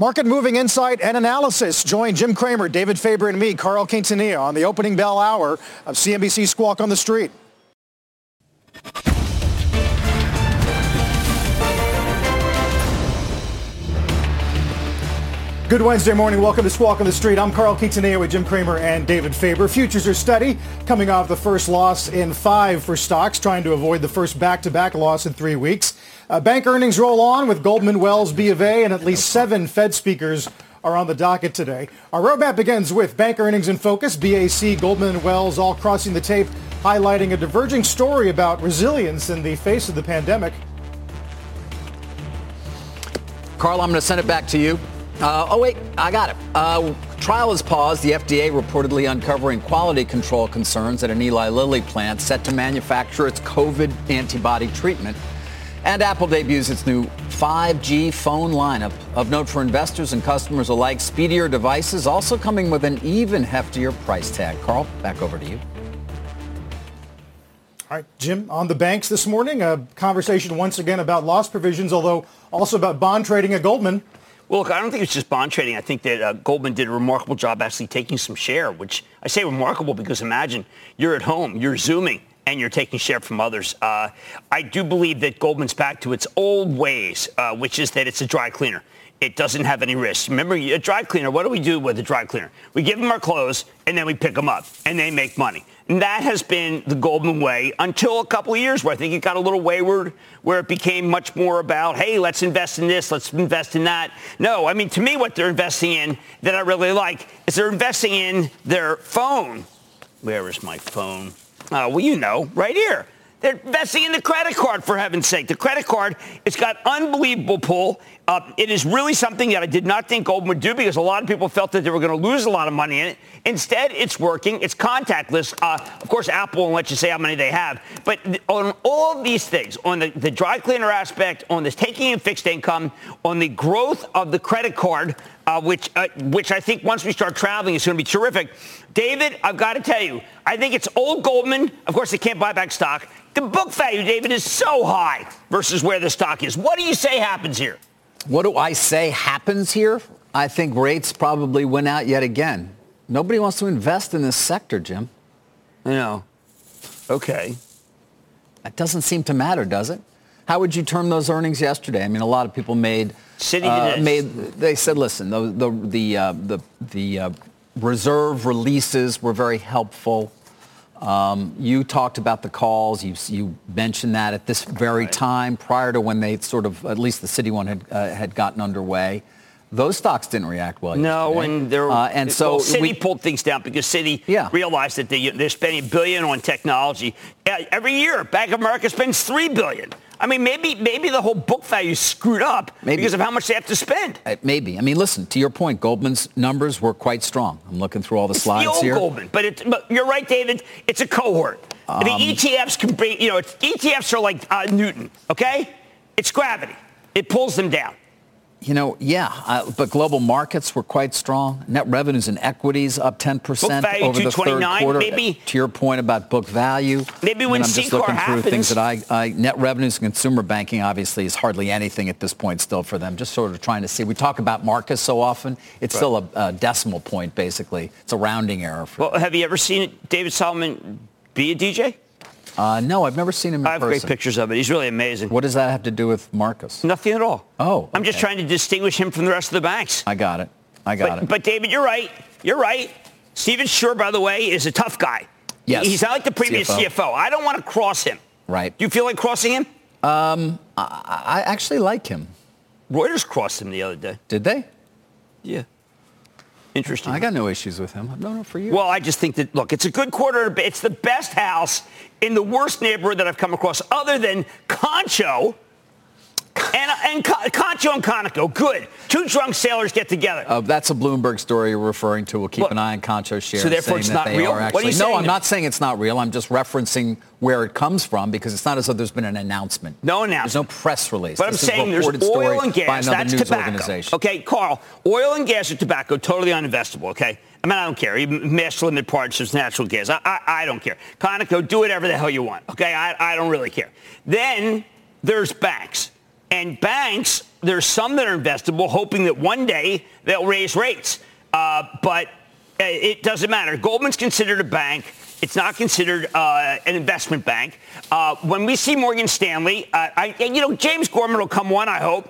Market moving insight and analysis. Join Jim Cramer, David Faber, and me, Carl Quintanilla, on the opening bell hour of CNBC Squawk on the Street. Good Wednesday morning. Welcome to Squawk on the Street. I'm Carl Quintanilla with Jim Cramer and David Faber. Futures are steady, coming off the first loss in five for stocks, trying to avoid the first back-to-back loss in three weeks. Uh, bank earnings roll on with Goldman, Wells, B of A, and at least seven Fed speakers are on the docket today. Our roadmap begins with bank earnings in focus, BAC, Goldman, and Wells all crossing the tape, highlighting a diverging story about resilience in the face of the pandemic. Carl, I'm going to send it back to you. Uh, oh, wait, I got it. Uh, trial is paused. The FDA reportedly uncovering quality control concerns at an Eli Lilly plant set to manufacture its COVID antibody treatment. And Apple debuts its new 5G phone lineup. Of note for investors and customers alike, speedier devices also coming with an even heftier price tag. Carl, back over to you. All right, Jim, on the banks this morning, a conversation once again about loss provisions, although also about bond trading at Goldman. Well, look, I don't think it's just bond trading. I think that uh, Goldman did a remarkable job actually taking some share, which I say remarkable because imagine you're at home, you're Zooming, and you're taking share from others. Uh, I do believe that Goldman's back to its old ways, uh, which is that it's a dry cleaner. It doesn't have any risks. Remember, a dry cleaner, what do we do with a dry cleaner? We give them our clothes, and then we pick them up, and they make money. And that has been the Goldman way until a couple of years where I think it got a little wayward, where it became much more about, hey, let's invest in this, let's invest in that. No, I mean, to me, what they're investing in that I really like is they're investing in their phone. Where is my phone? Uh, well, you know, right here. They're investing in the credit card, for heaven's sake. The credit card, it's got unbelievable pull. Uh, it is really something that I did not think Goldman would do because a lot of people felt that they were going to lose a lot of money in it. Instead, it's working. It's contactless. Uh, of course, Apple won't let you say how many they have. But on all these things, on the, the dry cleaner aspect, on this taking in fixed income, on the growth of the credit card, uh, which, uh, which I think once we start traveling is going to be terrific. David, I've got to tell you, I think it's old Goldman. Of course, they can't buy back stock. The book value, David, is so high versus where the stock is. What do you say happens here? What do I say happens here? I think rates probably went out yet again. Nobody wants to invest in this sector, Jim. I know. Okay. That doesn't seem to matter, does it? How would you term those earnings yesterday? I mean, a lot of people made Citi uh, made. They said, listen, the the the uh, the, the uh, reserve releases were very helpful. Um, you talked about the calls. You, you mentioned that at this very right. time, prior to when they sort of, at least the Citi one had uh, had gotten underway. Those stocks didn't react well. No, yesterday. and they're uh, and so well, Citi we, pulled things down because Citi yeah. realized that they, they're spending a billion on technology every year. Bank of America spends three billion. I mean, maybe maybe the whole book value is screwed up maybe. because of how much they have to spend. Uh, maybe. I mean, listen. To your point, Goldman's numbers were quite strong. I'm looking through all the it's slides the old here. Goldman, but, it, but you're right, David. It's a cohort. Um, the ETFs can bring. You know, ETFs are like uh, Newton. Okay, it's gravity. It pulls them down. You know, yeah, uh, but global markets were quite strong. Net revenues and equities up 10% over the third quarter. Maybe, to your point about book value. Maybe when I'm just looking happens. through things that I, I, net revenues and consumer banking obviously is hardly anything at this point still for them. Just sort of trying to see. We talk about Marcus so often. It's right. still a, a, decimal point basically. It's a rounding error. well, have you ever seen David Solomon be a DJ? Uh, no, I've never seen him in I have person. great pictures of it. He's really amazing. What does that have to do with Marcus? Nothing at all. Oh. Okay. I'm just trying to distinguish him from the rest of the banks. I got it. I got but, it. But David, you're right. You're right. Stephen Scherr, by the way, is a tough guy. Yes. He's not like the previous CFO. CFO. I don't want to cross him. Right. Do you feel like crossing him? Um, I, I actually like him. Reuters crossed him the other day. Did they? Yeah. Interesting. I got no issues with him. Known him for years. Well, I just think that, look, it's a good quarter. It's the best house in the worst neighborhood that I've come across, other than Concho. And and Concho and Conoco, good. Two drunk sailors get together. Uh, that's a Bloomberg story you're referring to. We'll keep an eye on Concho's shares. So therefore, it's not real. Actually, what no. I'm not saying it's not real. I'm just referencing where it comes from because it's not as though there's been an announcement. No announcement. There's no press release. But this I'm saying there's oil and gas. That's tobacco. Okay, Carl. Oil and gas or tobacco totally uninvestable. Okay. I mean, I don't care. Even master limited partnerships, natural gas. I, I, I, don't care. Conoco, do whatever the hell you want. Okay, I, I don't really care. Then there's banks. And banks, there's some that are investable, hoping that one day they'll raise rates. Uh, but uh, it doesn't matter. Goldman's considered a bank. It's not considered uh, an investment bank. Uh, when we see Morgan Stanley, uh, I, you know, James Gorman will come one, I hope.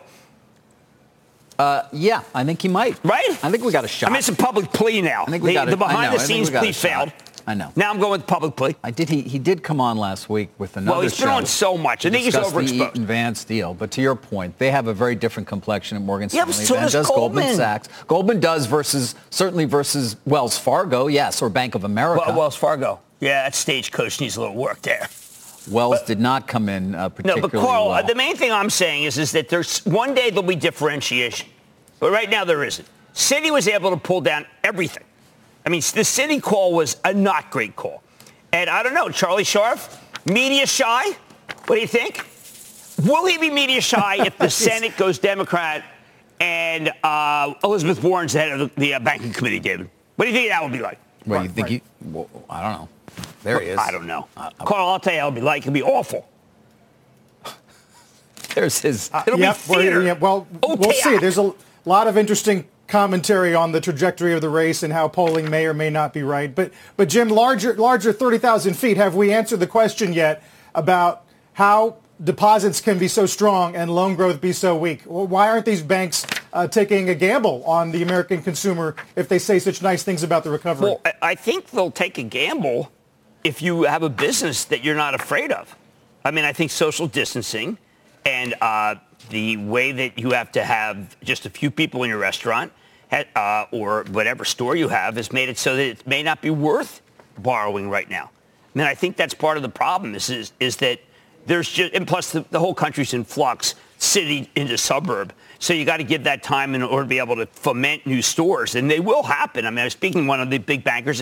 Uh, yeah, I think he might. Right? I think we got a shot. I mean, it's a public plea now. I think we the, got the behind-the-scenes plea failed. I know. Now I'm going with public plea. I did. He he did come on last week with another. Well, he's been on so much. I think he's overexposed. The Eaton Vance deal, but to your point, they have a very different complexion at Morgan Stanley yeah, so than does Goldman. Goldman Sachs. Goldman does versus certainly versus Wells Fargo, yes, or Bank of America. Well, Wells Fargo. Yeah, that stagecoach needs a little work there. Wells but, did not come in uh, particularly No, but Carl, well. the main thing I'm saying is, is that there's one day there'll be differentiation, but right now there isn't. Citi was able to pull down everything. I mean, the Citi call was a not great call. And I don't know, Charlie Scharf, media shy? What do you think? Will he be media shy if the Senate goes Democrat and uh, Elizabeth Warren's the head of the, the uh, banking committee, David? What do you think that would be like? Well, you think right. he? Well, I don't know. There he is. I don't know. Uh, Carl, I'll tell you it'll be like. It'll be awful. There's his. Uh, it'll yep, be theater. Yeah, well, we'll see. There's a lot of interesting commentary on the trajectory of the race and how polling may or may not be right. But, but Jim, larger, larger 30,000 feet, have we answered the question yet about how deposits can be so strong and loan growth be so weak? Why aren't these banks uh, taking a gamble on the American consumer if they say such nice things about the recovery? Well, I think they'll take a gamble if you have a business that you're not afraid of. I mean, I think social distancing and uh, the way that you have to have just a few people in your restaurant uh, or whatever store you have has made it so that it may not be worth borrowing right now. I mean, I think that's part of the problem is, is, is that there's just, and plus the, the whole country's in flux, city into suburb. So you got to give that time in order to be able to foment new stores, and they will happen. I mean, I was speaking to one of the big bankers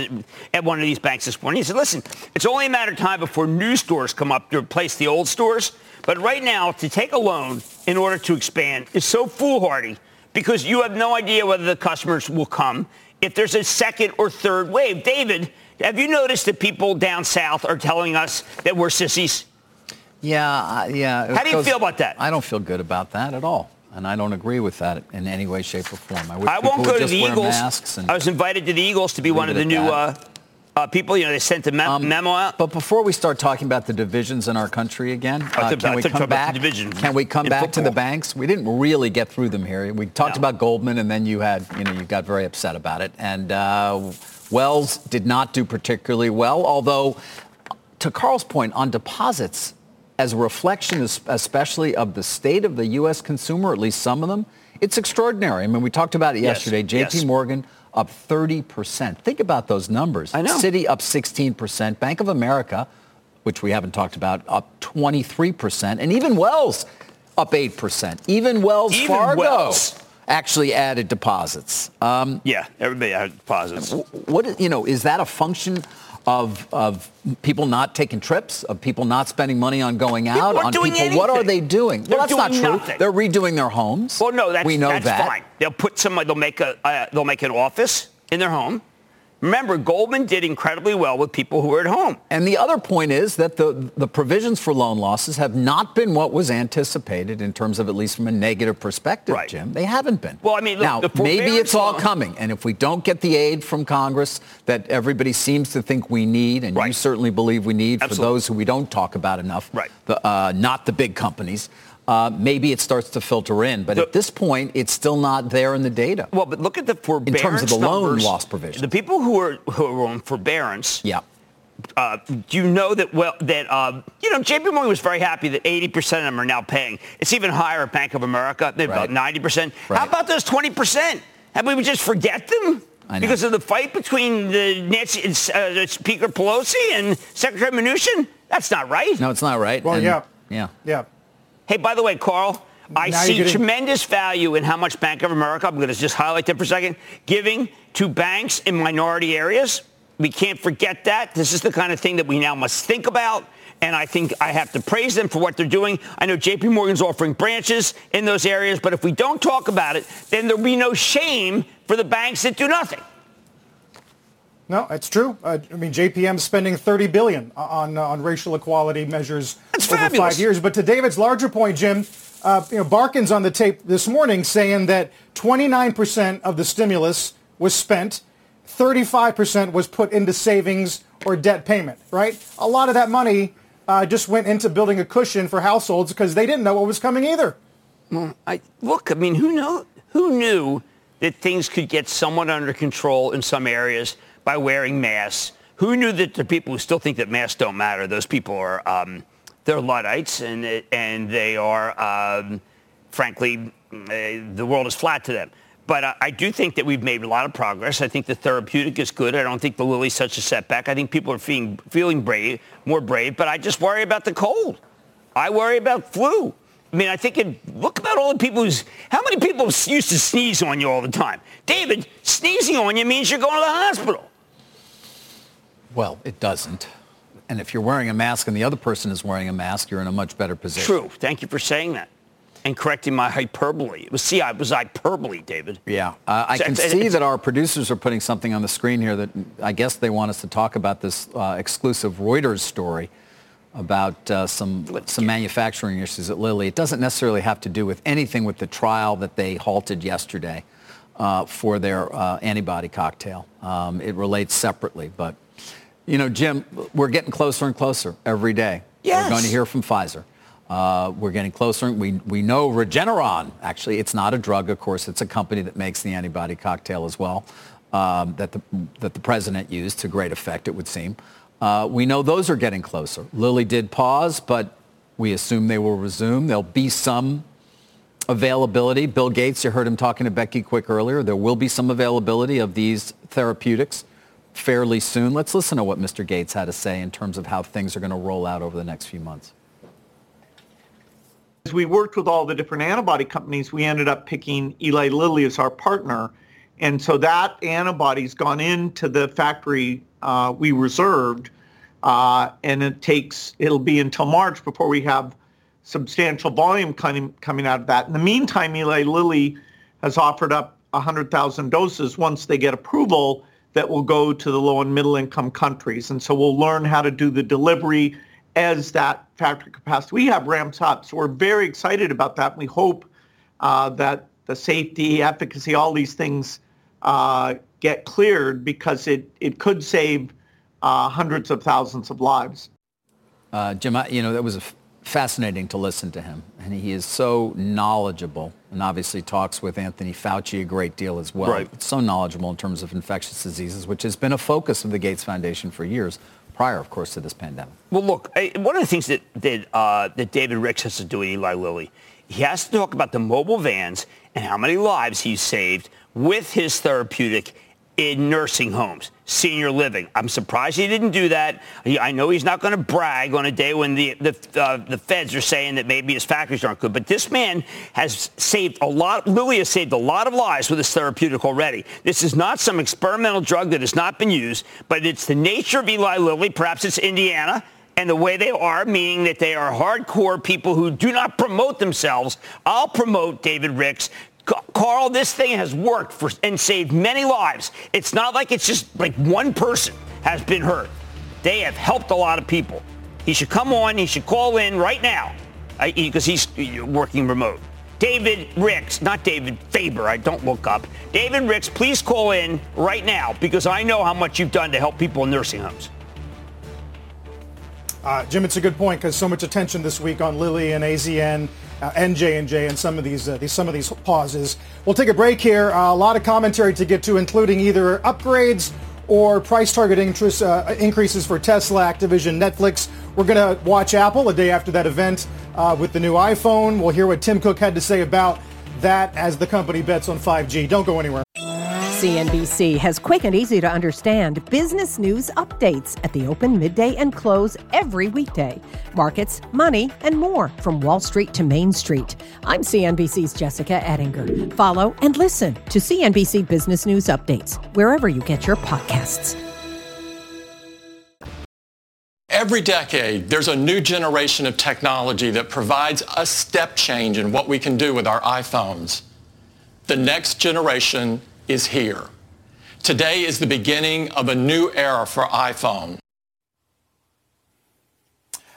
at, one of these banks this morning. He said, "Listen, it's only a matter of time before new stores come up to replace the old stores. But right now, to take a loan in order to expand is so foolhardy because you have no idea whether the customers will come if there's a second or third wave. David, have you noticed that people down south are telling us that we're sissies? Yeah, yeah. How do you goes, feel about that? I don't feel good about that at all. And I don't agree with that in any way, shape, or form. I, I won't go to the Eagles. I was invited to the Eagles to be one of the new uh, uh, people, you know, they sent a mem- um, memo out. But before we start talking about the divisions in our country again, uh, can, we come back? Can we come back football. to the banks? We didn't really get through them here. We talked no. about Goldman, and then you had, you know, you got very upset about it. And uh, Wells did not do particularly well, although, to Carl's point on deposits, as a reflection, especially of the state of the U.S. consumer, at least some of them, it's extraordinary. I mean, we talked about it yesterday. Yes. J.P. Yes. Morgan up 30%. Think about those numbers. I know. Citi up 16%. Bank of America, which we haven't talked about, up 23%. And even Wells up 8%. Even Wells even Fargo. Wells actually added deposits. Um, yeah, everybody added deposits. What you know is that a function of, of people not taking trips, of people not spending money on going out, on people. Anything. What are they doing? They're well, that's doing not true. Nothing. They're redoing their homes. Well, no, that's, we know that's that. fine. They'll put some. They'll make a. Uh, they'll make an office in their home. Remember, Goldman did incredibly well with people who were at home. And the other point is that the, the provisions for loan losses have not been what was anticipated in terms of at least from a negative perspective, right. Jim. They haven't been. Well, I mean, look, now, maybe it's all coming. And if we don't get the aid from Congress that everybody seems to think we need, and right. you certainly believe we need Absolutely. for those who we don't talk about enough, right. the, uh, not the big companies, uh, maybe it starts to filter in. But the, at this point, it's still not there in the data. Well, but look at the forbearance In terms of the numbers, loan loss provision. The people who are, who are on forbearance. Yeah. Uh, do you know that well that uh, you know JP Morgan was very happy that 80% of them are now paying. It's even higher at Bank of America. They're right. about 90%. Right. How about those 20%? Have we just forget them? Because of the fight between the Nancy, uh, Speaker Pelosi and Secretary Mnuchin? That's not right. No, it's not right. Well, and, yeah. Yeah. Yeah. Hey, by the way, Carl, I Now see getting- tremendous value in how much Bank of America, I'm going to just highlight that for a second, giving to banks in minority areas. We can't forget that. This is the kind of thing that we now must think about. And I think I have to praise them for what they're doing. I know JP Morgan's offering branches in those areas, but if we don't talk about it, then there'll be no shame for the banks that do nothing. No, it's true. Uh, I mean, JPM spending 30 billion on uh, on racial equality measures That's over fabulous. five years. But to David's larger point, Jim, uh, you know, Barkin's on the tape this morning saying that 29% of the stimulus was spent, 35% was put into savings or debt payment. Right? A lot of that money uh, just went into building a cushion for households because they didn't know what was coming either. I, look, I mean, who know, who knew that things could get somewhat under control in some areas by wearing masks? Who knew that the people who still think that masks don't matter, those people are, um, they're Luddites and, and they are, um, frankly, uh, the world is flat to them. But I, I do think that we've made a lot of progress. I think the therapeutic is good. I don't think the Lilly's such a setback. I think people are feeling, feeling brave, more brave, but I just worry about the cold. I worry about flu. I mean, I think it, look about all the people who's, how many people used to sneeze on you all the time? David, sneezing on you means you're going to the hospital. Well, it doesn't. And if you're wearing a mask and the other person is wearing a mask, you're in a much better position. True. Thank you for saying that and correcting my hyperbole. It was, see, I was hyperbole, David. Yeah, uh, I can see that our producers are putting something on the screen here that I guess they want us to talk about this uh, exclusive Reuters story about uh, some some manufacturing issues at Lilly. It doesn't necessarily have to do with anything with the trial that they halted yesterday uh, for their uh, antibody cocktail. Um, it relates separately, but you know, Jim, we're getting closer and closer every day. Yes. We're going to hear from Pfizer. Uh, we're getting closer. We, we know Regeneron, actually, it's not a drug, of course. It's a company that makes the antibody cocktail as well um, that, the, that the president used to great effect, it would seem. Uh, we know those are getting closer. Lilly did pause, but we assume they will resume. There'll be some availability. Bill Gates, you heard him talking to Becky Quick earlier. There will be some availability of these therapeutics fairly soon. Let's listen to what Mr. Gates had to say in terms of how things are going to roll out over the next few months. As we worked with all the different antibody companies, we ended up picking Eli Lilly as our partner. And so that antibody's gone into the factory uh, we reserved. Uh, and it takes, it'll be until March before we have substantial volume coming, coming out of that. In the meantime, Eli Lilly has offered up 100,000 doses once they get approval that will go to the low and middle income countries. And so we'll learn how to do the delivery as that factory capacity we have ramps up. So we're very excited about that. We hope uh, that the safety, efficacy, all these things uh, get cleared because it, it could save uh, hundreds of thousands of lives. Uh, Jim, I, you know, that was a fascinating to listen to him. And he is so knowledgeable and obviously talks with Anthony Fauci a great deal as well. Right. So knowledgeable in terms of infectious diseases, which has been a focus of the Gates Foundation for years, prior, of course, to this pandemic. Well, look, one of the things that that, uh, that David Ricks has to do with Eli Lilly, he has to talk about the mobile vans and how many lives he's saved with his therapeutic in nursing homes, senior living. I'm surprised he didn't do that. I know he's not going to brag on a day when the the, uh, the feds are saying that maybe his factories aren't good, but this man has saved a lot. Lilly has saved a lot of lives with his therapeutic already. This is not some experimental drug that has not been used, but it's the nature of Eli Lilly. Perhaps it's Indiana and the way they are, meaning that they are hardcore people who do not promote themselves. I'll promote David Ricks. Ca- Carl, this thing has worked for and saved many lives. It's not like it's just like one person has been hurt. They have helped a lot of people. He should come on. He should call in right now because he's working remote. David Ricks, not David Faber. I don't look up. David Ricks, please call in right now because I know how much you've done to help people in nursing homes. Uh, Jim, it's a good point because so much attention this week on Lilly and AZN uh, and J&J and some of these, uh, these some of these pauses. We'll take a break here. Uh, a lot of commentary to get to, including either upgrades or price target interest, uh, increases for Tesla, Activision, Netflix. We're going to watch Apple a day after that event uh, with the new iPhone. We'll hear what Tim Cook had to say about that as the company bets on 5G. Don't go anywhere. CNBC has quick and easy to understand business news updates at the open, midday, and close every weekday. Markets, money, and more from Wall Street to Main Street. I'm CNBC's Jessica Ettinger. Follow and listen to CNBC Business News Updates wherever you get your podcasts. Every decade, there's a new generation of technology that provides a step change in what we can do with our iPhones. The next generation is here. Today is the beginning of a new era for iPhone.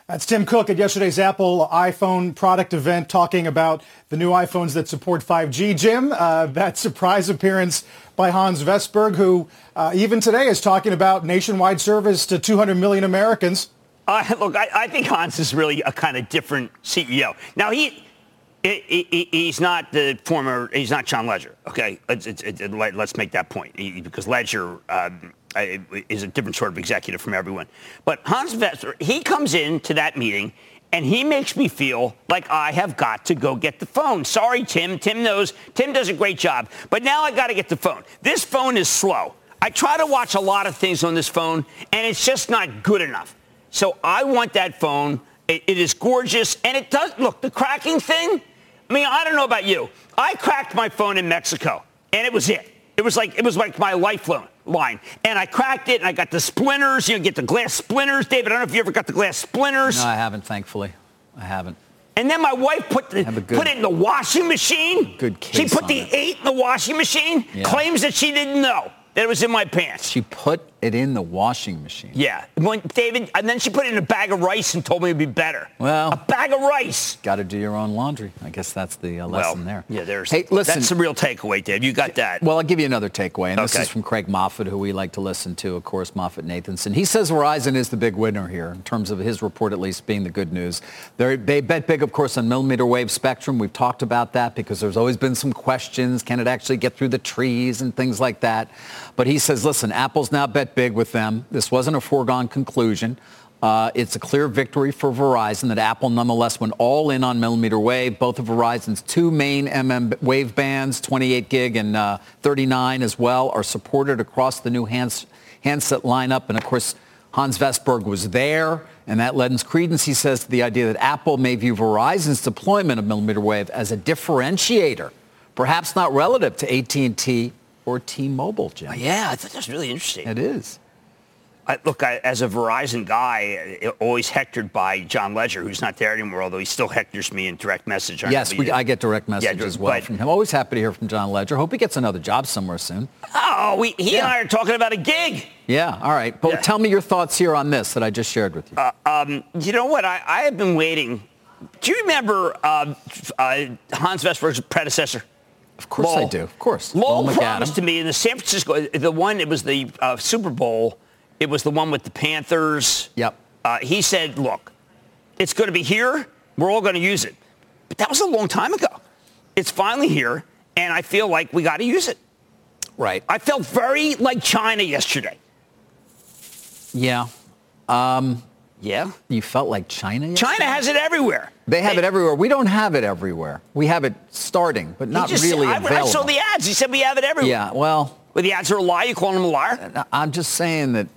That's Tim Cook at yesterday's Apple iPhone product event talking about the new iPhones that support 5G. Jim, uh, that surprise appearance by Hans Vestberg, who uh, even today is talking about nationwide service to 200 million Americans. Uh, look, I, I think Hans is really a kind of different CEO. Now, he he's not the former, he's not John Legere, okay? It's, it's, it, let's make that point he, because Legere um, is a different sort of executive from everyone. But Hans Vester, he comes into that meeting and he makes me feel like I have got to go get the phone. Sorry, Tim. Tim knows. Tim does a great job. But now I got to get the phone. This phone is slow. I try to watch a lot of things on this phone, and it's just not good enough. So I want that phone. it, it is gorgeous, and it does look the cracking thing. I mean, I don't know about you. I cracked my phone in Mexico, and it was it. It was like it was like my lifeline line. And I cracked it, and I got the splinters. You know, get the glass splinters. David, I don't know if you ever got the glass splinters. No, I haven't, thankfully. I haven't. And then my wife put the good, put it in the washing machine. Good case She put the it. eight in the washing machine. Yeah. Claims that she didn't know that it was in my pants. She put it in the washing machine. Yeah. When David, and then she put it in a bag of rice and told me it'd be better. Well, a bag of rice. Got to do your own laundry. I guess that's the uh, lesson well, there. Yeah, there's. Hey, listen. That's the real takeaway, Dave. You got that. Well, I'll give you another takeaway, and okay. this is from Craig Moffett, who we like to listen to, of course, Moffett Nathanson. He says Verizon is the big winner here in terms of his report, at least being the good news. They're, they bet big, of course, on millimeter wave spectrum. We've talked about that because there's always been some questions. Can it actually get through the trees and things like that? But he says, listen, Apple's now bet big with them. This wasn't a foregone conclusion. Uh, it's a clear victory for Verizon that Apple nonetheless went all in on millimeter wave. Both of Verizon's two main MM wave bands, 28 gig and uh, 39 as well, are supported across the new hands, handset lineup. And of course, Hans Vestberg was there, and that lends credence, he says, to the idea that Apple may view Verizon's deployment of millimeter wave as a differentiator, perhaps not relative to AT&T or T-Mobile, Jim. Yeah, I thought that was really interesting. It is. I, look, I, as a Verizon guy, always hectored by John Legere, who's not there anymore, although he still hectors me in direct message. yes, we, I get direct message yeah, as well but, from him. Always happy to hear from John Legere. Hope he gets another job somewhere soon. Oh, we, he yeah. and I are talking about a gig. Yeah, all right. But yeah. tell me your thoughts here on this that I just shared with you. Uh, um, you know what? I, I, have been waiting. Do you remember uh, uh, Hans Vestberg's predecessor? Of course Lowell. I do. Of course. Lowell, Lowell promised to me in the San Francisco, the one, it was the uh, Super Bowl it was the one with the Panthers. Yep. Uh, he said, look, it's going to be here. We're all going to use it. But that was a long time ago. It's finally here, and I feel like we got to use it. Right. I felt very like China yesterday. Yeah. Um, yeah. You felt like China yesterday? China has it everywhere. They have they, it everywhere. We don't have it everywhere. We have it starting, but not really I, available. I saw the ads. He said we have it everywhere. Yeah, well. Well, the ads are a lie. You calling them a liar? I'm just saying that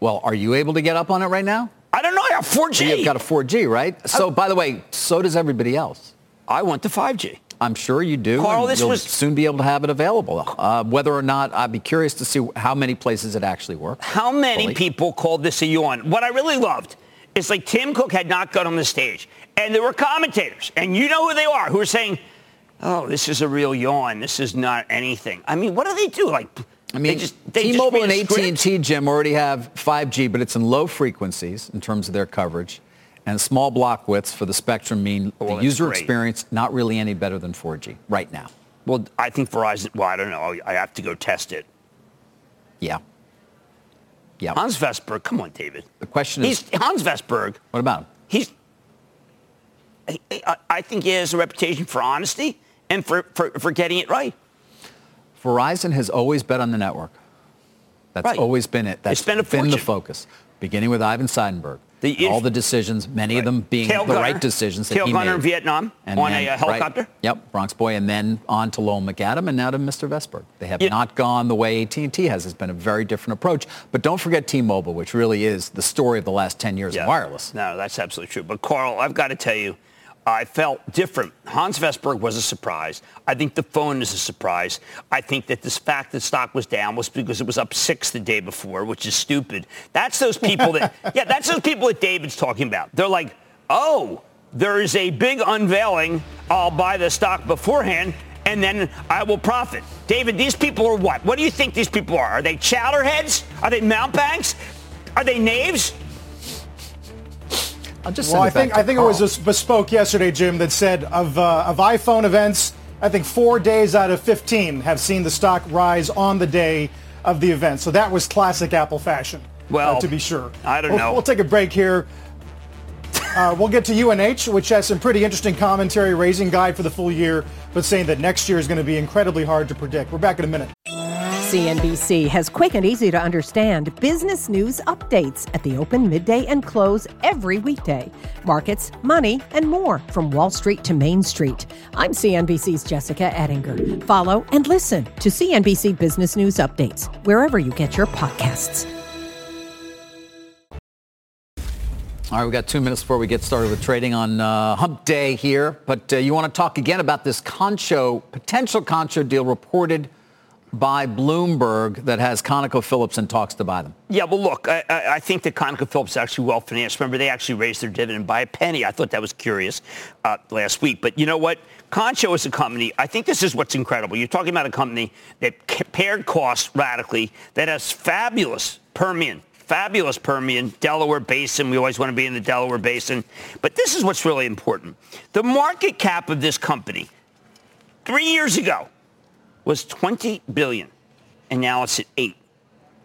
well, are you able to get up on it right now? I don't know. I have 4G. You've got a 4G, right? So, oh. by the way, so does everybody else. I want the 5G. I'm sure you do. Carl, this you'll was soon be able to have it available. Uh, whether or not, I'd be curious to see how many places it actually works. How many fully. people called this a yawn? What I really loved is like Tim Cook had not got on the stage, and there were commentators, and you know who they are, who are saying, "Oh, this is a real yawn. This is not anything." I mean, what do they do? Like I mean, they just, they T-Mobile and AT&T, Jim, already have 5G, but it's in low frequencies in terms of their coverage. And small block widths for the spectrum mean oh, the user great. experience not really any better than 4G right now. Well, I think Verizon, well, I don't know. I have to go test it. Yeah. Yeah. Hans Vestberg, come on, David. The question is... He's, Hans Vestberg. What about him? He's... Uh, I think he has a reputation for honesty and for, for, for getting it right. Verizon has always bet on the network. That's right. always been it. That's been, been the focus, beginning with Ivan Seidenberg. The, all the decisions, many right. of them being tail the gunner, right decisions that tail he gunner made. in Vietnam and on then, a uh, helicopter. Right, yep, Bronx boy, and then on to Lowell McAdam, and now to Mr. Vestberg. They have yeah. not gone the way AT&T has. It's been a very different approach. But don't forget T-Mobile, which really is the story of the last 10 years yeah. of wireless. No, that's absolutely true. But Carl, I've got to tell you, I felt different. Hans Vestberg was a surprise. I think the phone is a surprise. I think that this fact that stock was down was because it was up six the day before, which is stupid. That's those people that, yeah, that's those people that David's talking about. They're like, oh, there is a big unveiling. I'll buy the stock beforehand and then I will profit. David, these people are what? What do you think these people are? Are they chowderheads? Are they mountebanks? Are they knaves? I'll just well, I think I think Carl. it was a bespoke yesterday, Jim, that said of uh, of iPhone events, I think four days out of 15 have seen the stock rise on the day of the event. So that was classic Apple fashion. Uh, well, uh, to be sure. I don't we'll, know. We'll take a break here. Uh, we'll get to UNH, which has some pretty interesting commentary, raising guide for the full year, but saying that next year is going to be incredibly hard to predict. We're back in a minute. CNBC has quick and easy to understand business news updates at the open, midday, and close every weekday. Markets, money, and more from Wall Street to Main Street. I'm CNBC's Jessica Ettinger. Follow and listen to CNBC Business News Updates wherever you get your podcasts. All right, we got two minutes before we get started with trading on uh, Hump Day here. But uh, you want to talk again about this Concho, potential Concho deal reported by Bloomberg that has ConocoPhillips and talks to buy them? Yeah, well, look, I, I think that ConocoPhillips is actually well financed. Remember, they actually raised their dividend by a penny. I thought that was curious uh, last week. But you know what? Concho is a company. I think this is what's incredible. You're talking about a company that pared costs radically, that has fabulous Permian fabulous Permian, Delaware Basin. We always want to be in the Delaware Basin. But this is what's really important. The market cap of this company three years ago was 20 billion, and now it's at eight,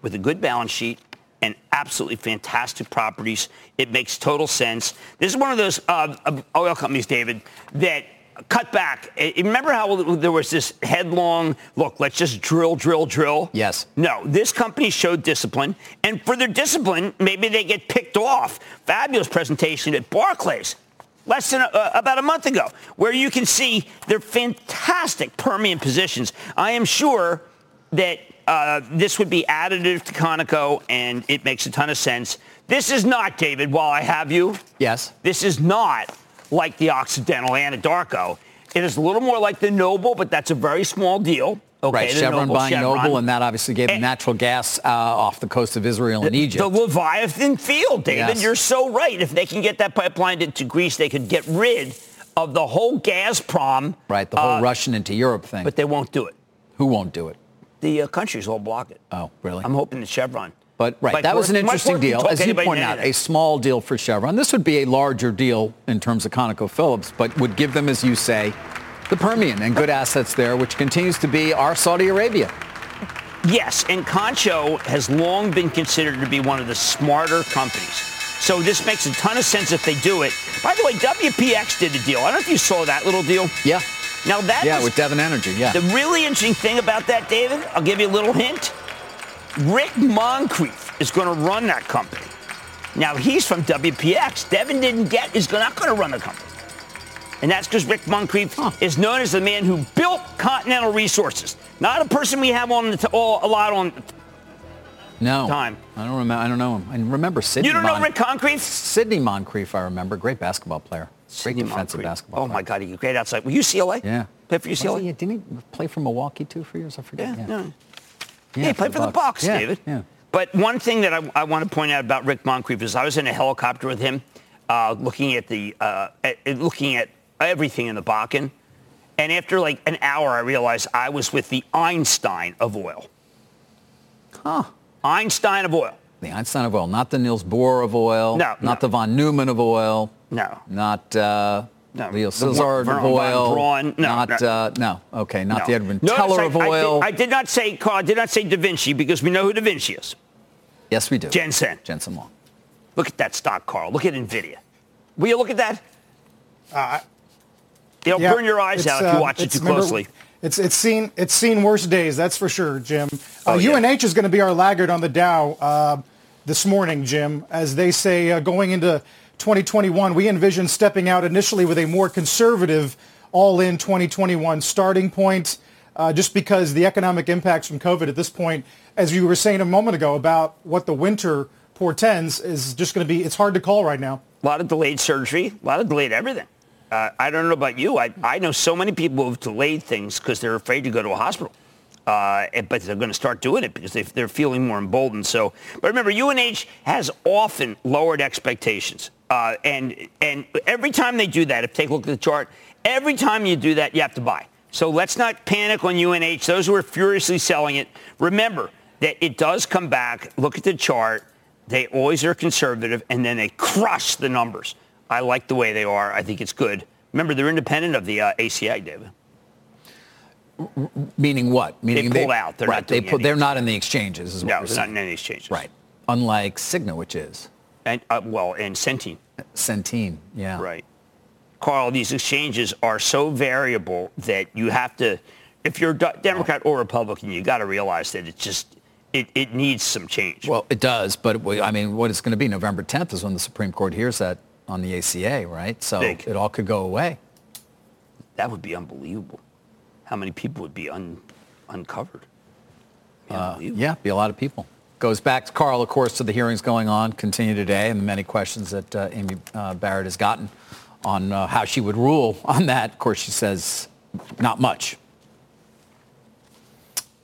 with a good balance sheet and absolutely fantastic properties. It makes total sense. This is one of those uh, oil companies, David, that cut back. Eh, remember how there was this headlong look? Let's just drill, drill, drill. Yes. No, this company showed discipline, and for their discipline, maybe they get picked off. Fabulous presentation at Barclays less than a, uh, about a month ago, where you can see their fantastic Permian positions. I am sure that uh, this would be additive to Conoco, and it makes a ton of sense. This is not, David, while I have you. Yes. This is not like the Occidental Anadarko. It is a little more like the Noble, but that's a very small deal. Okay, right, Chevron Noble, buying Chevron. Noble, and that obviously gave them natural gas uh, off the coast of Israel and Egypt. The Leviathan field, David. Yes. You're so right. If they can get that pipeline into Greece, they could get rid of the whole Gazprom. Right, the whole uh, Russian into Europe thing. But they won't do it. Who won't do it? The uh, countries will block it. Oh, really? I'm hoping the Chevron. But right, that was an interesting deal. As you point out, a small deal for Chevron. This would be a larger deal in terms of ConocoPhillips, but would give them, as you say, the Permian and good assets there, which continues to be our Saudi Arabia. Yes, and Concho has long been considered to be one of the smarter companies. So this makes a ton of sense if they do it. By the way, WPX did a deal. I don't know if you saw that little deal. Yeah. Now that yeah, with Devon Energy. Yeah. The really interesting thing about that, David, I'll give you a little hint. Rick Muncrief is going to run that company. Now he's from WPX. Devon didn't get is not going to run the company. And that's because Rick Muncrief huh. is known as the man who built Continental Resources, not a person we have on the t- all, a lot on. No, time. I don't remember. I don't know him. I remember Sidney. You don't Mon- know Rick Muncrief? Sidney Moncrief, I remember. Great basketball player. Great defensive Moncrief. basketball. Oh player. my God, he great outside. Were UCLA? Yeah. Play for UCLA? He, didn't he play for Milwaukee too for years? I forget. Yeah. yeah. No. Yeah, he played for the Bucks, yeah, David. Yeah. But one thing that I, I, want to point out about Rick Muncrief is I was in a helicopter with him, uh, looking at the uh, at, looking at everything in the Bakken. And after like an hour, I realized I was with the Einstein of oil. Huh. Einstein of oil. The Einstein of oil, not the Niels Bohr of oil. No. Not no. the von Neumann of oil. No. Not uh, no. Leo Szilard of oil. Braun. No. Not, no. Uh, no. Okay. Not no. the Edwin Notice Teller I, of oil. I did, I did, not say Carl. I did not say Da Vinci because we know who Da Vinci is. Yes, we do. Jensen. Jensen Huang. Look at that stock, Carl. Look at Nvidia. Will you look at that? Uh, It'll yeah, burn your eyes out if you uh, watch it too remember, closely. It's it's seen it's seen worse days, that's for sure, Jim. Uh, oh, yeah. UNH is going to be our laggard on the Dow. Uh, this morning, Jim, as they say uh, going into 2021, we envision stepping out initially with a more conservative all-in 2021 starting point, uh, just because the economic impacts from COVID at this point, as you were saying a moment ago about what the winter portends, is just going to be, it's hard to call right now. A lot of delayed surgery, a lot of delayed everything. Uh, I don't know about you. I, I know so many people who have delayed things because they're afraid to go to a hospital. Uh, but they're going to start doing it because they, they're feeling more emboldened. So, but remember, UNH has often lowered expectations, uh, and and every time they do that, if take a look at the chart, every time you do that, you have to buy. So let's not panic on UNH. Those who are furiously selling it, remember that it does come back. Look at the chart. They always are conservative, and then they crush the numbers. I like the way they are. I think it's good. Remember, they're independent of the uh, ACA, David. Meaning what? Meaning they pulled out. They're right. not they put, They're not in the exchanges. Is what No, they're not in any exchanges. Right. Unlike Cigna, which is And uh, well, and Centene. Centene. Yeah. Right. Carl, these exchanges are so variable that you have to, if you're Democrat or Republican, you got to realize that it just it, it needs some change. Well, it does, but it- I mean, what it's going to be November 10th is when the Supreme Court hears that on the ACA, right? So Big. it all could go away. that would be unbelievable. How many people would be un, uncovered? Be unbelievable. Yeah, be a lot of people. Goes back to Carl, of course, to the hearings going on, continue today, and the many questions that uh, Amy uh, Barrett has gotten on uh, how she would rule on that. Of course, she says not much.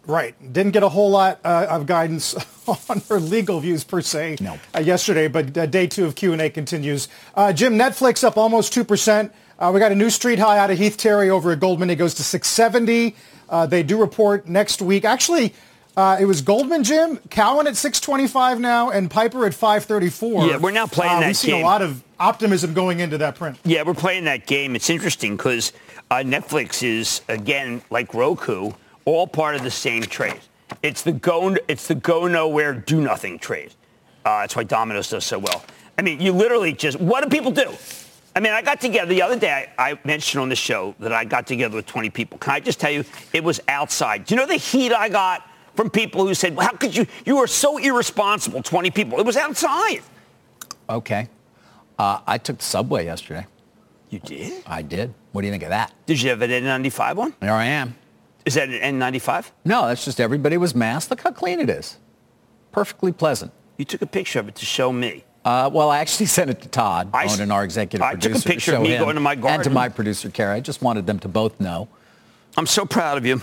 Right. Didn't get a whole lot uh, of guidance on her legal views per se No. uh, yesterday, but uh, day two of Q&A continues. Uh, Jim, Netflix up almost 2%. Uh, we got a new street high out of Heath Terry over at Goldman. It goes to 670. Uh, they do report next week. Actually, uh, it was Goldman, Jim, Cowen at 625 now, and Piper at 534. Yeah, we're now playing uh, that We've seen game. a lot of optimism going into that print. Yeah, we're playing that game. It's interesting because uh, Netflix is again like Roku, all part of the same trade. It's the go. It's the go nowhere, do nothing trade. Uh, that's why Domino's does so well. I mean, you literally just what do people do? I mean, I got together the other day. I, I mentioned on the show that I got together with 20 people. Can I just tell you, it was outside. Do you know the heat I got from people who said, well, "How could you? You are so irresponsible." 20 people. It was outside. Okay. Uh, I took the subway yesterday. You did? I did. What do you think of that? Did you have an N95 one? There I am. Is that an N95? No, that's just everybody was masked. Look how clean it is. Perfectly pleasant. You took a picture of it to show me. Uh, well, I actually sent it to Todd, I Owen, and our executive I took a picture of me him, going to my And to my producer, Carrie. I just wanted them to both know. I'm so proud of you.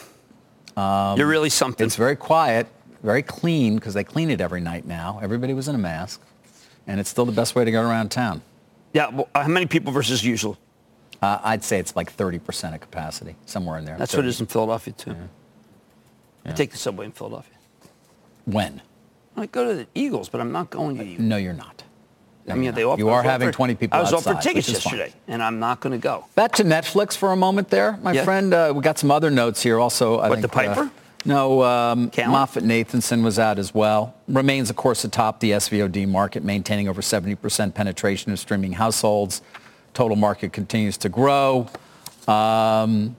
Um, you're really something. It's very quiet, very clean, because they clean it every night now. Everybody was in a mask. And it's still the best way to go around town. yeah. Well, uh, how many people versus usual? Uh, I'd say it's like 30% of capacity, somewhere in there. That's what it 30. is in Philadelphia too. I take the subway in Philadelphia. When? I go to the Eagles, but I'm not going to uh, the Eagles. No, you're not. I mean, they offer, You are having offered- 20 people I was offered outside, tickets which is fine. yesterday, and I'm not going to go. Back to Netflix for a moment there, my Yeah. friend. Uh, we got some other notes here also. I What, think, the Piper? Uh, no, um? Moffett Nathanson was out as well. Remains, of course, atop the SVOD market, maintaining over 70% penetration of streaming households. Total market continues to grow. Um,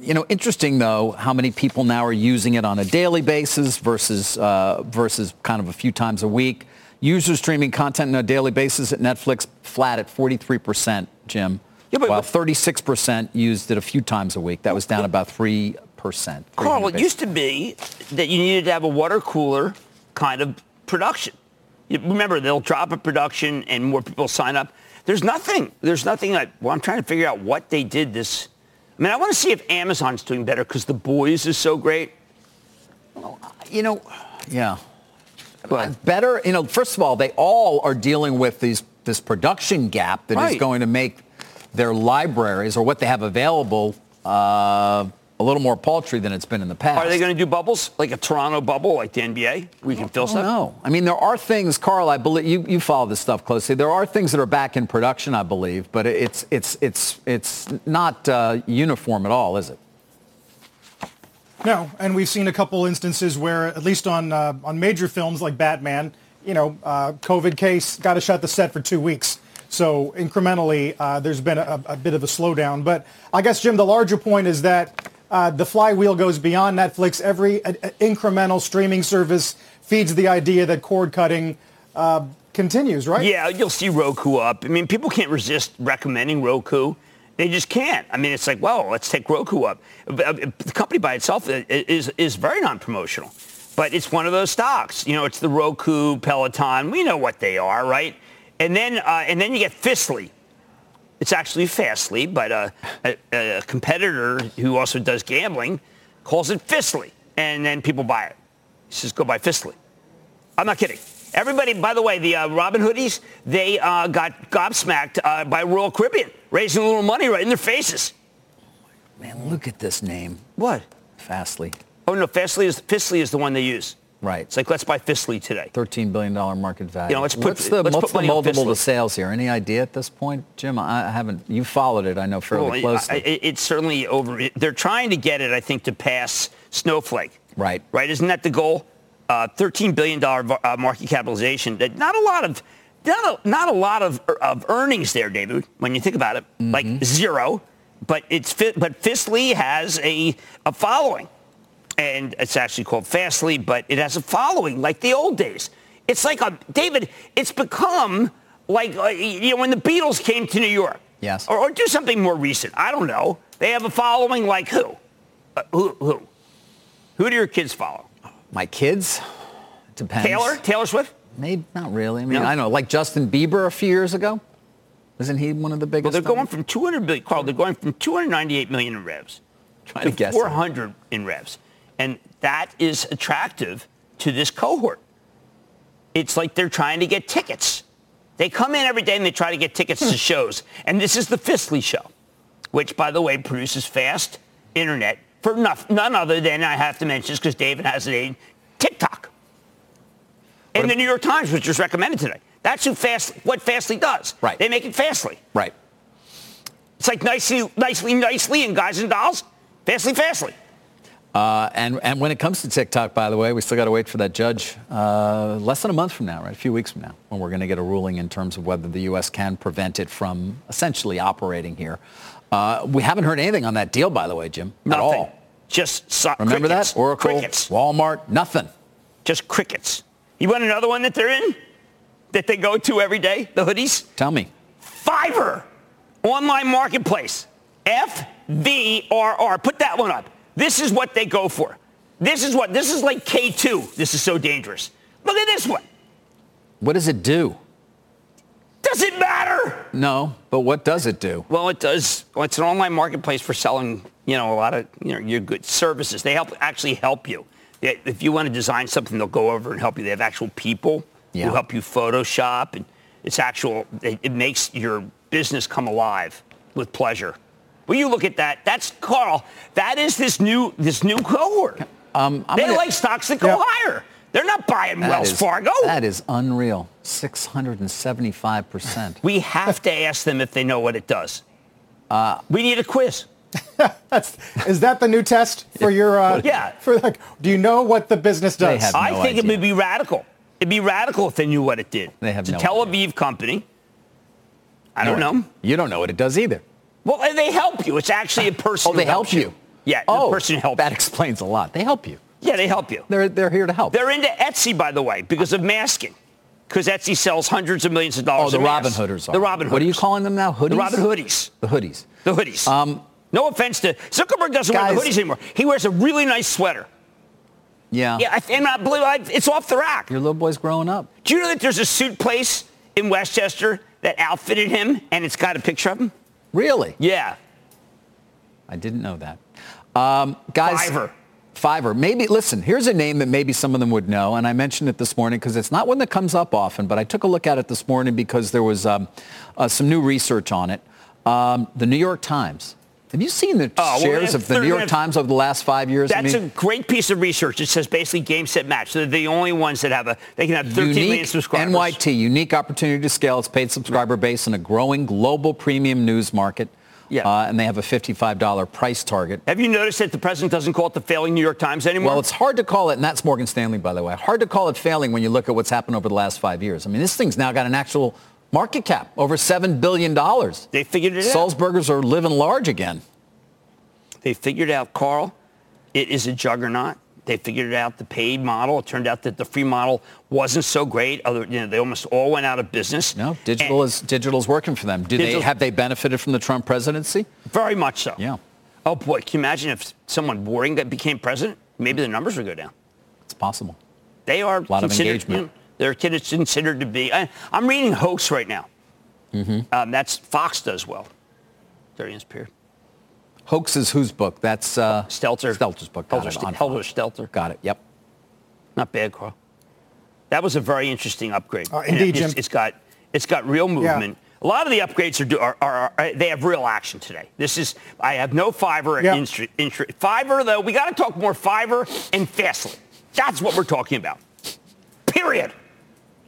you know, interesting though how many people now are using it on a daily basis versus uh, versus kind of a few times a week. Users streaming content on a daily basis at Netflix flat at 43%, Jim. Yeah, but- while 36% used it a few times a week. That was down about 3%. Carl, it used to be that you needed to have a water cooler kind of production. Remember, they'll drop a production and more people sign up. There's nothing. There's nothing. Like, well, I'm trying to figure out what they did this. I mean, I want to see if Amazon's doing better because The Boys is so great. You know, yeah. But Better, you know, first of all, they all are dealing with these, this production gap that is Right. going to make their libraries or what they have available uh, a little more paltry than it's been in the past. are they going to do bubbles like a Toronto bubble, like the NBA? We can fill stuff. no. I mean, there are things, Carl. I believe you, you follow this stuff closely. There are things that are back in production, I believe, but it's it's it's it's not uh, uniform at all, is it? No, and we've seen a couple instances where, at least on uh, on major films like Batman, you know, uh, COVID case got to shut the set for two weeks. So incrementally, uh, there's been a, a bit of a slowdown. But I guess Jim, the larger point is that uh, the flywheel goes beyond Netflix. Every uh, incremental streaming service feeds the idea that cord cutting uh, continues, right? Yeah, you'll see Roku up. I mean, people can't resist recommending Roku. They just can't. I mean, it's like, well, let's take Roku up. Uh, the company by itself is is very non-promotional, but it's one of those stocks. You know, it's the Roku, Peloton. We know what they are, right? And then uh, and then you get Fistly. It's actually Fastly, but uh, a, a, competitor who also does gambling calls it Fistly, and then people buy it. He says, "Go buy Fistly." I'm not kidding. Everybody, by the way, the uh, Robin Hoodies, they uh, got gobsmacked uh, by Royal Caribbean, raising a little money right in their faces. Man, look at this name. What? Fastly. Oh, no, Fastly is, Fistly is the one they use. Right. It's like, let's buy Fistly today. $13 billion market value. You know, let's put, what's the, let's what's put the multiple to sales here? Any idea at this point, Jim? I haven't, you followed it, I know, fairly well, closely. It, it's certainly over. They're trying to get it, I think, to pass Snowflake. Right. Right? Isn't that the goal? Uh, $13 billion uh, market capitalization. Not a lot of not a, not a lot of, of earnings there, David, when you think about it. Mm-hmm. Like zero. But it's but Fistly has a, a following. And it's actually called Fastly, but it has a following like the old days. It's like a David, it's become like uh, you know when the Beatles came to New York. Yes. Or, or do something more recent. I don't know. They have a following like who? Uh, who who? Who do your kids follow? My kids? Depends. Taylor? Taylor Swift? Maybe not really. I mean, no. I know, like Justin Bieber a few years ago. Isn't he one of the biggest? Well, they're going from 200 billion, Carl. They're going from 298 million in revs Trying to, to guess 400 it. in revs, and that is attractive to this cohort. It's like they're trying to get tickets. They come in every day and they try to get tickets to hmm. shows, and this is the Fistly show, which, by the way, produces fast internet for none other than I have to mention because David has a TikTok. And the New York Times was just recommended today. That's who fast, what Fastly does. Right. They make it Fastly. Right. It's like nicely, nicely, nicely, and guys and dolls, Fastly, Fastly. Uh, and, and when it comes to TikTok, by the way, we still got to wait for that judge uh, less than a month from now, right? A few weeks from now, when we're going to get a ruling in terms of whether the U.S. can prevent it from essentially operating here. Uh, we haven't heard anything on that deal, by the way, Jim, Nothing. at all. Just so- remember crickets. that Oracle, crickets. Walmart, nothing. Just crickets. You want another one that they're in? That they go to every day? The hoodies? Tell me. Fiverr, online marketplace. F V R R. Put that one up. This is what they go for. This is what. This is like K2. This is so dangerous. Look at this one. What does it do? Does it matter? No, but what does it do? Well, it does. Well, it's an online marketplace for selling, you know, a lot of, you know, your good services. They help actually help you. If you want to design something, they'll go over and help you. They have actual people yeah. who help you Photoshop, and it's actual. It makes your business come alive with pleasure. Well, you look at that. That's Carl. That is this new this new cohort. Um, they gonna, like stocks that go yeah. higher. They're not buying that Wells is, Fargo. That is unreal. 675%. We have to ask them if they know what it does. Uh, we need a quiz. is that the new test for your? Uh, yeah. For like, do you know what the business does? No I think idea. it would be radical. It'd be radical if they knew what it did. They have it's no a Tel idea. Aviv company. I no, don't know. You don't know what it does either. Well, they help you. It's actually a person. Oh, they help you. you. Yeah, oh, the person helps. That explains a lot. They help you. Yeah, they help you. They're, they're here to help. They're into Etsy, by the way, because of masking. Because Etsy sells hundreds of millions of dollars. Oh, the Robin Hooders. Are. The Robin Hooders. What are you calling them now? Hoodies. The Robin Hoodies. The hoodies. The hoodies. Um, no offense to Zuckerberg doesn't guys, wear the hoodies anymore. He wears a really nice sweater. Yeah. Yeah, I, and I believe I, it's off the rack. Your little boy's growing up. Do you know that there's a suit place in Westchester that outfitted him, and it's got a picture of him? Really? Yeah. I didn't know that. Um, guys. Fiverr. Fiverr. Maybe, listen, here's a name that maybe some of them would know, and I mentioned it this morning because it's not one that comes up often, but I took a look at it this morning because there was um, uh, some new research on it. Um, the New York Times. Have you seen the oh, shares well, of the New York Times over the last five years? That's I mean, a great piece of research. It says basically game, set, match. They're the only ones that have a, they can have 13 unique million subscribers. NYT, unique opportunity to scale its paid subscriber base in a growing global premium news market. Yeah. Uh, and they have a $55 price target. Have you noticed that the president doesn't call it the failing New York Times anymore? Well, it's hard to call it, and that's Morgan Stanley, by the way. Hard to call it failing when you look at what's happened over the last five years. I mean, this thing's now got an actual market cap, over $7 billion. They figured it out. Sulzbergers are living large again. They figured out, Carl, it is a juggernaut. They figured out the paid model. It turned out that the free model wasn't so great. Other, you know, they almost all went out of business. No, digital and is digital is working for them. Do they have they benefited from the Trump presidency? Very much so. Yeah. Oh boy, can you imagine if someone boring became president? Maybe the numbers would go down. It's possible. They are a lot of engagement. You know, they're considered to be. I, am reading Hoax right now. Mm-hmm. Um, that's Fox does well. During this period. Hoax is whose book? That's uh, Stelter. Stelter's book. Got Helter, it, Helter Stelter. Got it. Yep. Not bad, Carl. That was a very interesting upgrade. Uh, indeed, Jim. It's, it's got it's got real movement. Yeah. A lot of the upgrades are, are, are, are, they have real action today. This is I have no Fiverr yep. Intri, Intri, Fiverr though. We got to talk more Fiverr and Fastly. That's what we're talking about. Period.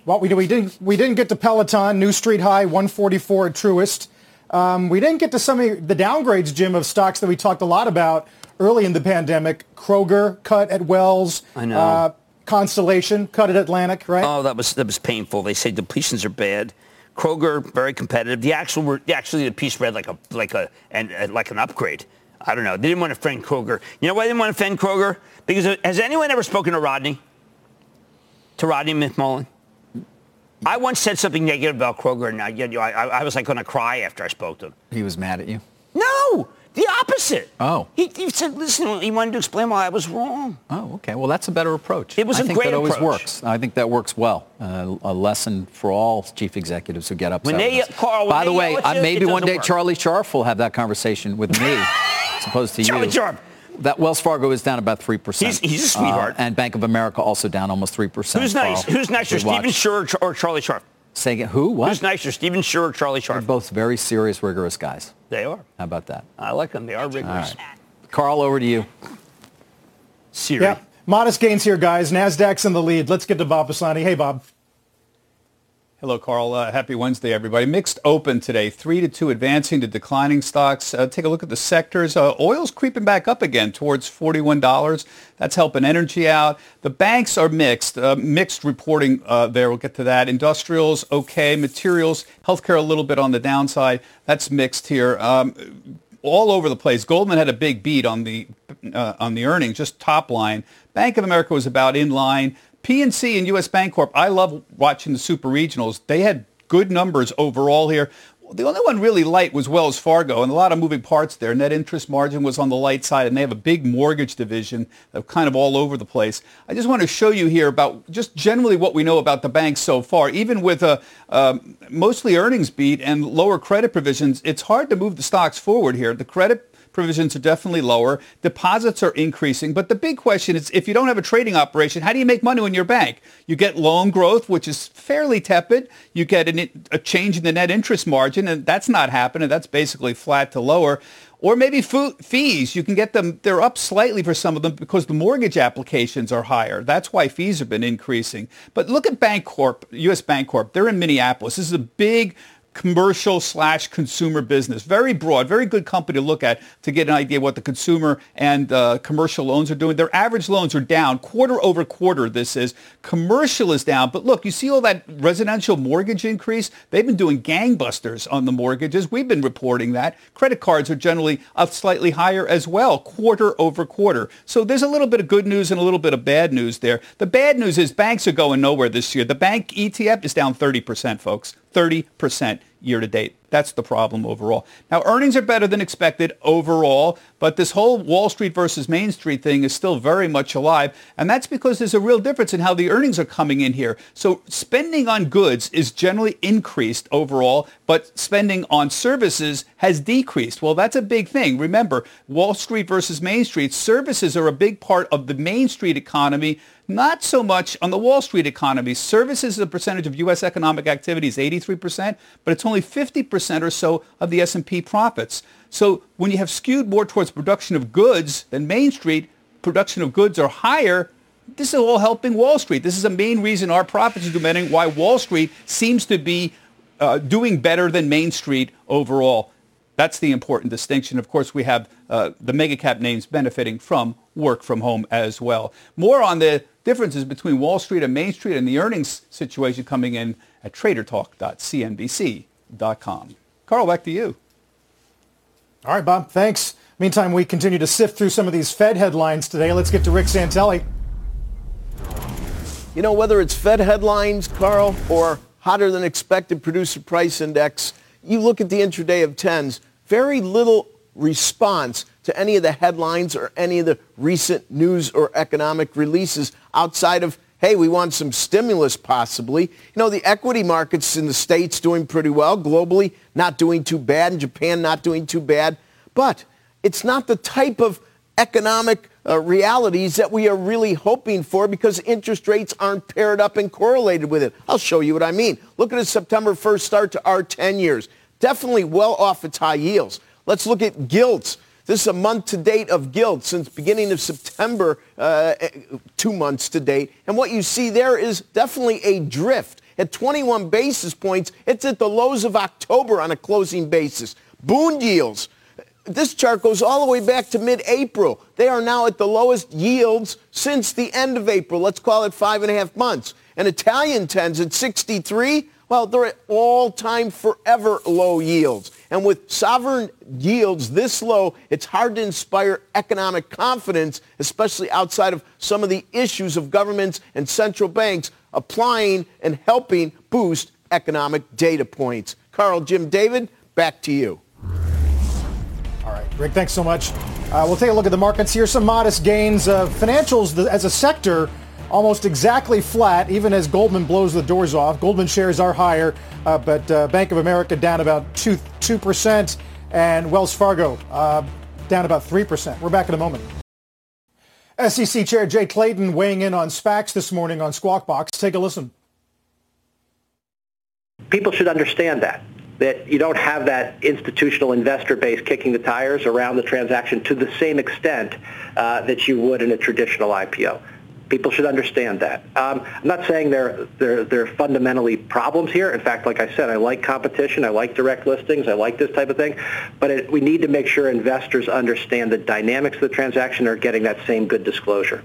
Well, we, we didn't we didn't get to Peloton, new street high 144 at Truist. Um, we didn't get to some of the downgrades, Jim, of stocks that we talked a lot about early in the pandemic. Kroger cut at Wells. I know. Uh, Constellation cut at Atlantic, right? Oh, that was that was painful. They say depletions are bad. Kroger very competitive. The actual actually the piece read like a like a and uh, like an upgrade. I don't know. They didn't want to offend Kroger. You know why they didn't want to offend Kroger? Because uh, has anyone ever spoken to Rodney? To Rodney McMullen? I once said something negative about Kroger, and I, you know, I, I was like going to cry after I spoke to him. He was mad at you? No, the opposite. Oh. He, he said, listen, he wanted to explain why I was wrong. Oh, okay. Well, that's a better approach. It was I a think great that always approach. works. I think that works well. Uh, a lesson for all chief executives who get upset. When they, Carl, By the way, you, uh, maybe one day work. Charlie Scharf will have that conversation with me, as opposed to Charlie you. Charlie Scharf. That Wells Fargo is down about 3%. He's, he's a sweetheart. Uh, and Bank of America also down almost 3%. Who's nice? Carl. Who's nicer, Stephen Scherr or Charlie Scharf? Say again, who? What? Who's nicer, Stephen Scherr or Charlie Scharf? They're both very serious, rigorous guys. They are. How about that? I like them. They are rigorous. Right. Carl, over to you. Siri. Yeah. Modest gains here, guys. NASDAQ's in the lead. Let's get to Bob Pisani. Hey, Bob. Hello, Carl. Uh, happy Wednesday, everybody. Mixed open today, three to two, advancing to declining stocks. Uh, take a look at the sectors. Uh, oil's creeping back up again towards forty-one dollars. That's helping energy out. The banks are mixed. Uh, mixed reporting uh, there. We'll get to that. Industrials okay. Materials, healthcare a little bit on the downside. That's mixed here. Um, all over the place. Goldman had a big beat on the uh, on the earnings, just top line. Bank of America was about in line. PNC and U.S. Bancorp, I love watching the super regionals. They had good numbers overall here. The only one really light was Wells Fargo, and a lot of moving parts there. Net interest margin was on the light side, and they have a big mortgage division that's kind of all over the place. I just want to show you here about just generally what we know about the banks so far. Even with a mostly earnings beat and lower credit provisions, it's hard to move the stocks forward here. The credit provisions are definitely lower. Deposits are increasing. But the big question is if you don't have a trading operation, how do you make money in your bank? You get loan growth, which is fairly tepid. You get an, a change in the net interest margin, and that's not happening. That's basically flat to lower. Or maybe fees. You can get them, they're up slightly for some of them because the mortgage applications are higher. That's why fees have been increasing. But look at Bancorp, U.S. Bancorp. They're in Minneapolis. This is a big commercial slash consumer business. Very broad, very good company to look at to get an idea what the consumer and uh, commercial loans are doing. Their average loans are down quarter over quarter. This is commercial is down, but look, you see all that residential mortgage increase. They've been doing gangbusters on the mortgages. We've been reporting that. Credit cards are generally up slightly higher as well, quarter over quarter. So there's a little bit of good news and a little bit of bad news there. The bad news is banks are going nowhere this year. The bank ETF is down 30%, folks. 30% year to date. That's the problem overall. Now, earnings are better than expected overall, but this whole Wall Street versus Main Street thing is still very much alive, and that's because there's a real difference in how the earnings are coming in here. So spending on goods is generally increased overall, but spending on services has decreased. Well, that's a big thing. Remember, Wall Street versus Main Street, services are a big part of the Main Street economy, not so much on the Wall Street economy. Services as a percentage of U.S. economic activity is 83%, but it's only 50% or so of the S&P profits. So when you have skewed more towards production of goods than Main Street, production of goods are higher, this is all helping Wall Street. This is a main reason our profits are dominating why Wall Street seems to be uh, doing better than Main Street overall. That's the important distinction. Of course, we have uh, the mega cap names benefiting from work from home as well. More on the differences between Wall Street and Main Street and the earnings situation coming in at tradertalk.cnbc.com. Carl, back to you. All right, Bob. Thanks. Meantime, we continue to sift through some of these Fed headlines today. Let's get to Rick Santelli. You know, whether it's Fed headlines, Carl, or hotter than expected producer price index, you look at the intraday of 10s, very little response to any of the headlines or any of the recent news or economic releases outside of, hey, we want some stimulus possibly. You know, the equity markets in the States doing pretty well, globally not doing too bad, in Japan not doing too bad. But it's not the type of economic uh, realities that we are really hoping for because interest rates aren't paired up and correlated with it. I'll show you what I mean. Look at a September 1st start to our 10 years. Definitely well off its high yields. Let's look at gilts. This is a month to date of gilts since beginning of September, uh, two months to date. And what you see there is definitely a drift. At 21 basis points, it's at the lows of October on a closing basis. Bund yields, this chart goes all the way back to mid-April. They are now at the lowest yields since the end of April. Let's call it five and a half months. And Italian 10s at 63, well, they're at all-time forever low yields. And with sovereign yields this low, it's hard to inspire economic confidence, especially outside of some of the issues of governments and central banks applying and helping boost economic data points. Carl, Jim, David, back to you. Rick, thanks so much. Uh, we'll take a look at the markets here. Some modest gains. Uh, financials as a sector almost exactly flat, even as Goldman blows the doors off. Goldman shares are higher, uh, but uh, Bank of America down about 2, 2% and Wells Fargo uh, down about 3%. We're back in a moment. SEC Chair Jay Clayton weighing in on SPACs this morning on Squawk Box. Take a listen. People should understand that that you don't have that institutional investor base kicking the tires around the transaction to the same extent uh, that you would in a traditional IPO. People should understand that. Um, I'm not saying there, there, there are fundamentally problems here. In fact, like I said, I like competition. I like direct listings. I like this type of thing. But it, we need to make sure investors understand the dynamics of the transaction are getting that same good disclosure.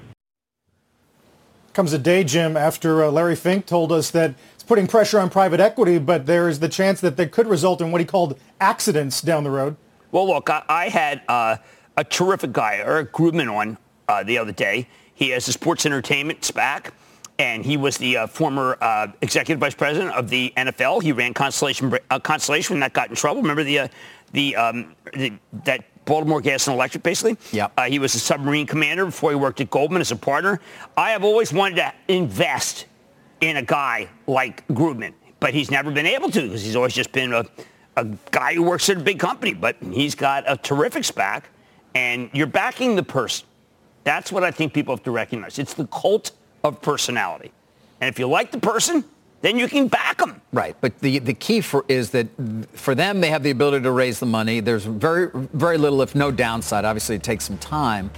Comes a day, Jim, after uh, Larry Fink told us that putting pressure on private equity, but there is the chance that they could result in what he called accidents down the road. Well, look, I, I had uh, a terrific guy, Eric Grubman, on uh, the other day he has a sports entertainment SPAC, and he was the uh, former uh, executive vice president of the NFL. He ran Constellation uh, Constellation when that got in trouble. Remember the uh, the, um, the, that Baltimore Gas and Electric, basically. Yeah. Uh, he was a submarine commander before he worked at Goldman as a partner. I have always wanted to invest in a guy like Grubman, but he's never been able to because he's always just been a, a guy who works at a big company. But he's got a terrific SPAC, and you're backing the person. That's what I think people have to recognize. It's the cult of personality. And if you like the person, then you can back them. Right. But the, the key for is that for them, they have the ability to raise the money. There's very, very little, if no downside. Obviously, it takes some time.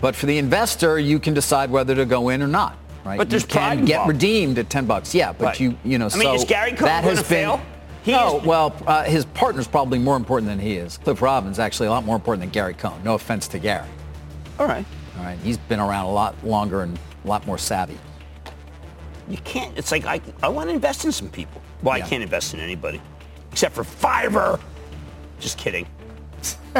But for the investor, you can decide whether to go in or not. Right. But there's you can get involved. redeemed at 10 bucks. Yeah. But Right. you, you know, I mean, so is Gary Cohn that has been, fail? He no, is- well, uh, his partner's probably more important than he is. Cliff Robbins actually a lot more important than Gary Cohn. No offense to Gary. All right. All right. He's been around a lot longer and a lot more savvy. You can't. It's like I, I want to invest in some people. Well, Yeah. I can't invest in anybody except for Fiverr. Just kidding.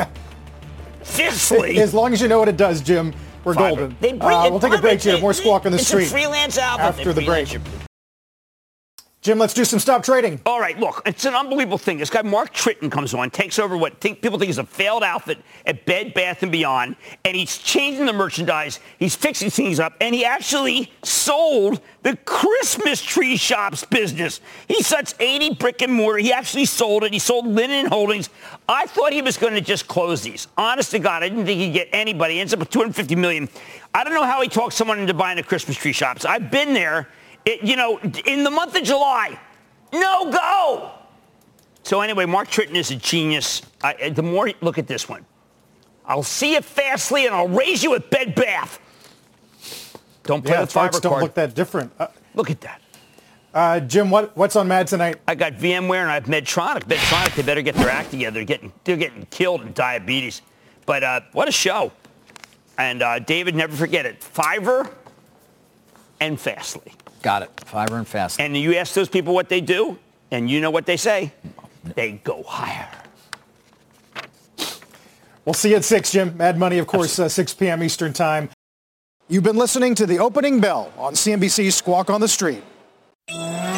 Fifthly, As long as you know what it does, Jim, we're Fiverr. golden. They bring Uh, it- we'll take a break here. More squawk on the it's street a freelance. They after the break. your- Jim, let's do some stop trading. All right, look, it's an unbelievable thing. This guy Mark Tritton comes on, takes over what think, people think is a failed outfit at Bed Bath and Beyond, and he's changing the merchandise. He's fixing things up, and he actually sold the Christmas tree shops business. He such 80 brick and mortar. He actually sold it. He sold Linen Holdings. I thought he was going to just close these. Honest to God, I didn't think he'd get anybody. He ends up with 250 million. I don't know how he talked someone into buying the Christmas tree shops. I've been there. It, you know, in the month of July, no go. So anyway, Mark Tritton is a genius. I, the more look at this one, I'll see you fastly, and I'll raise you at Bed Bath. Don't play Yeah, with Fiverr don't card. look that different. Uh, Look at that. uh, Jim, what, what's on Mad tonight? I got VMware and I have Medtronic. Medtronic, they better get their act together. They're getting, they're getting killed in diabetes. But uh, what a show. And uh, David, never forget it. Fiverr and Fastly. Got it. Fiverr and Fast. And you ask those people what they do, and you know what they say. They go higher. We'll see you at 6, Jim. Mad Money, of course, uh, 6 p.m. Eastern Time. You've been listening to the opening bell on CNBC's Squawk on the Street.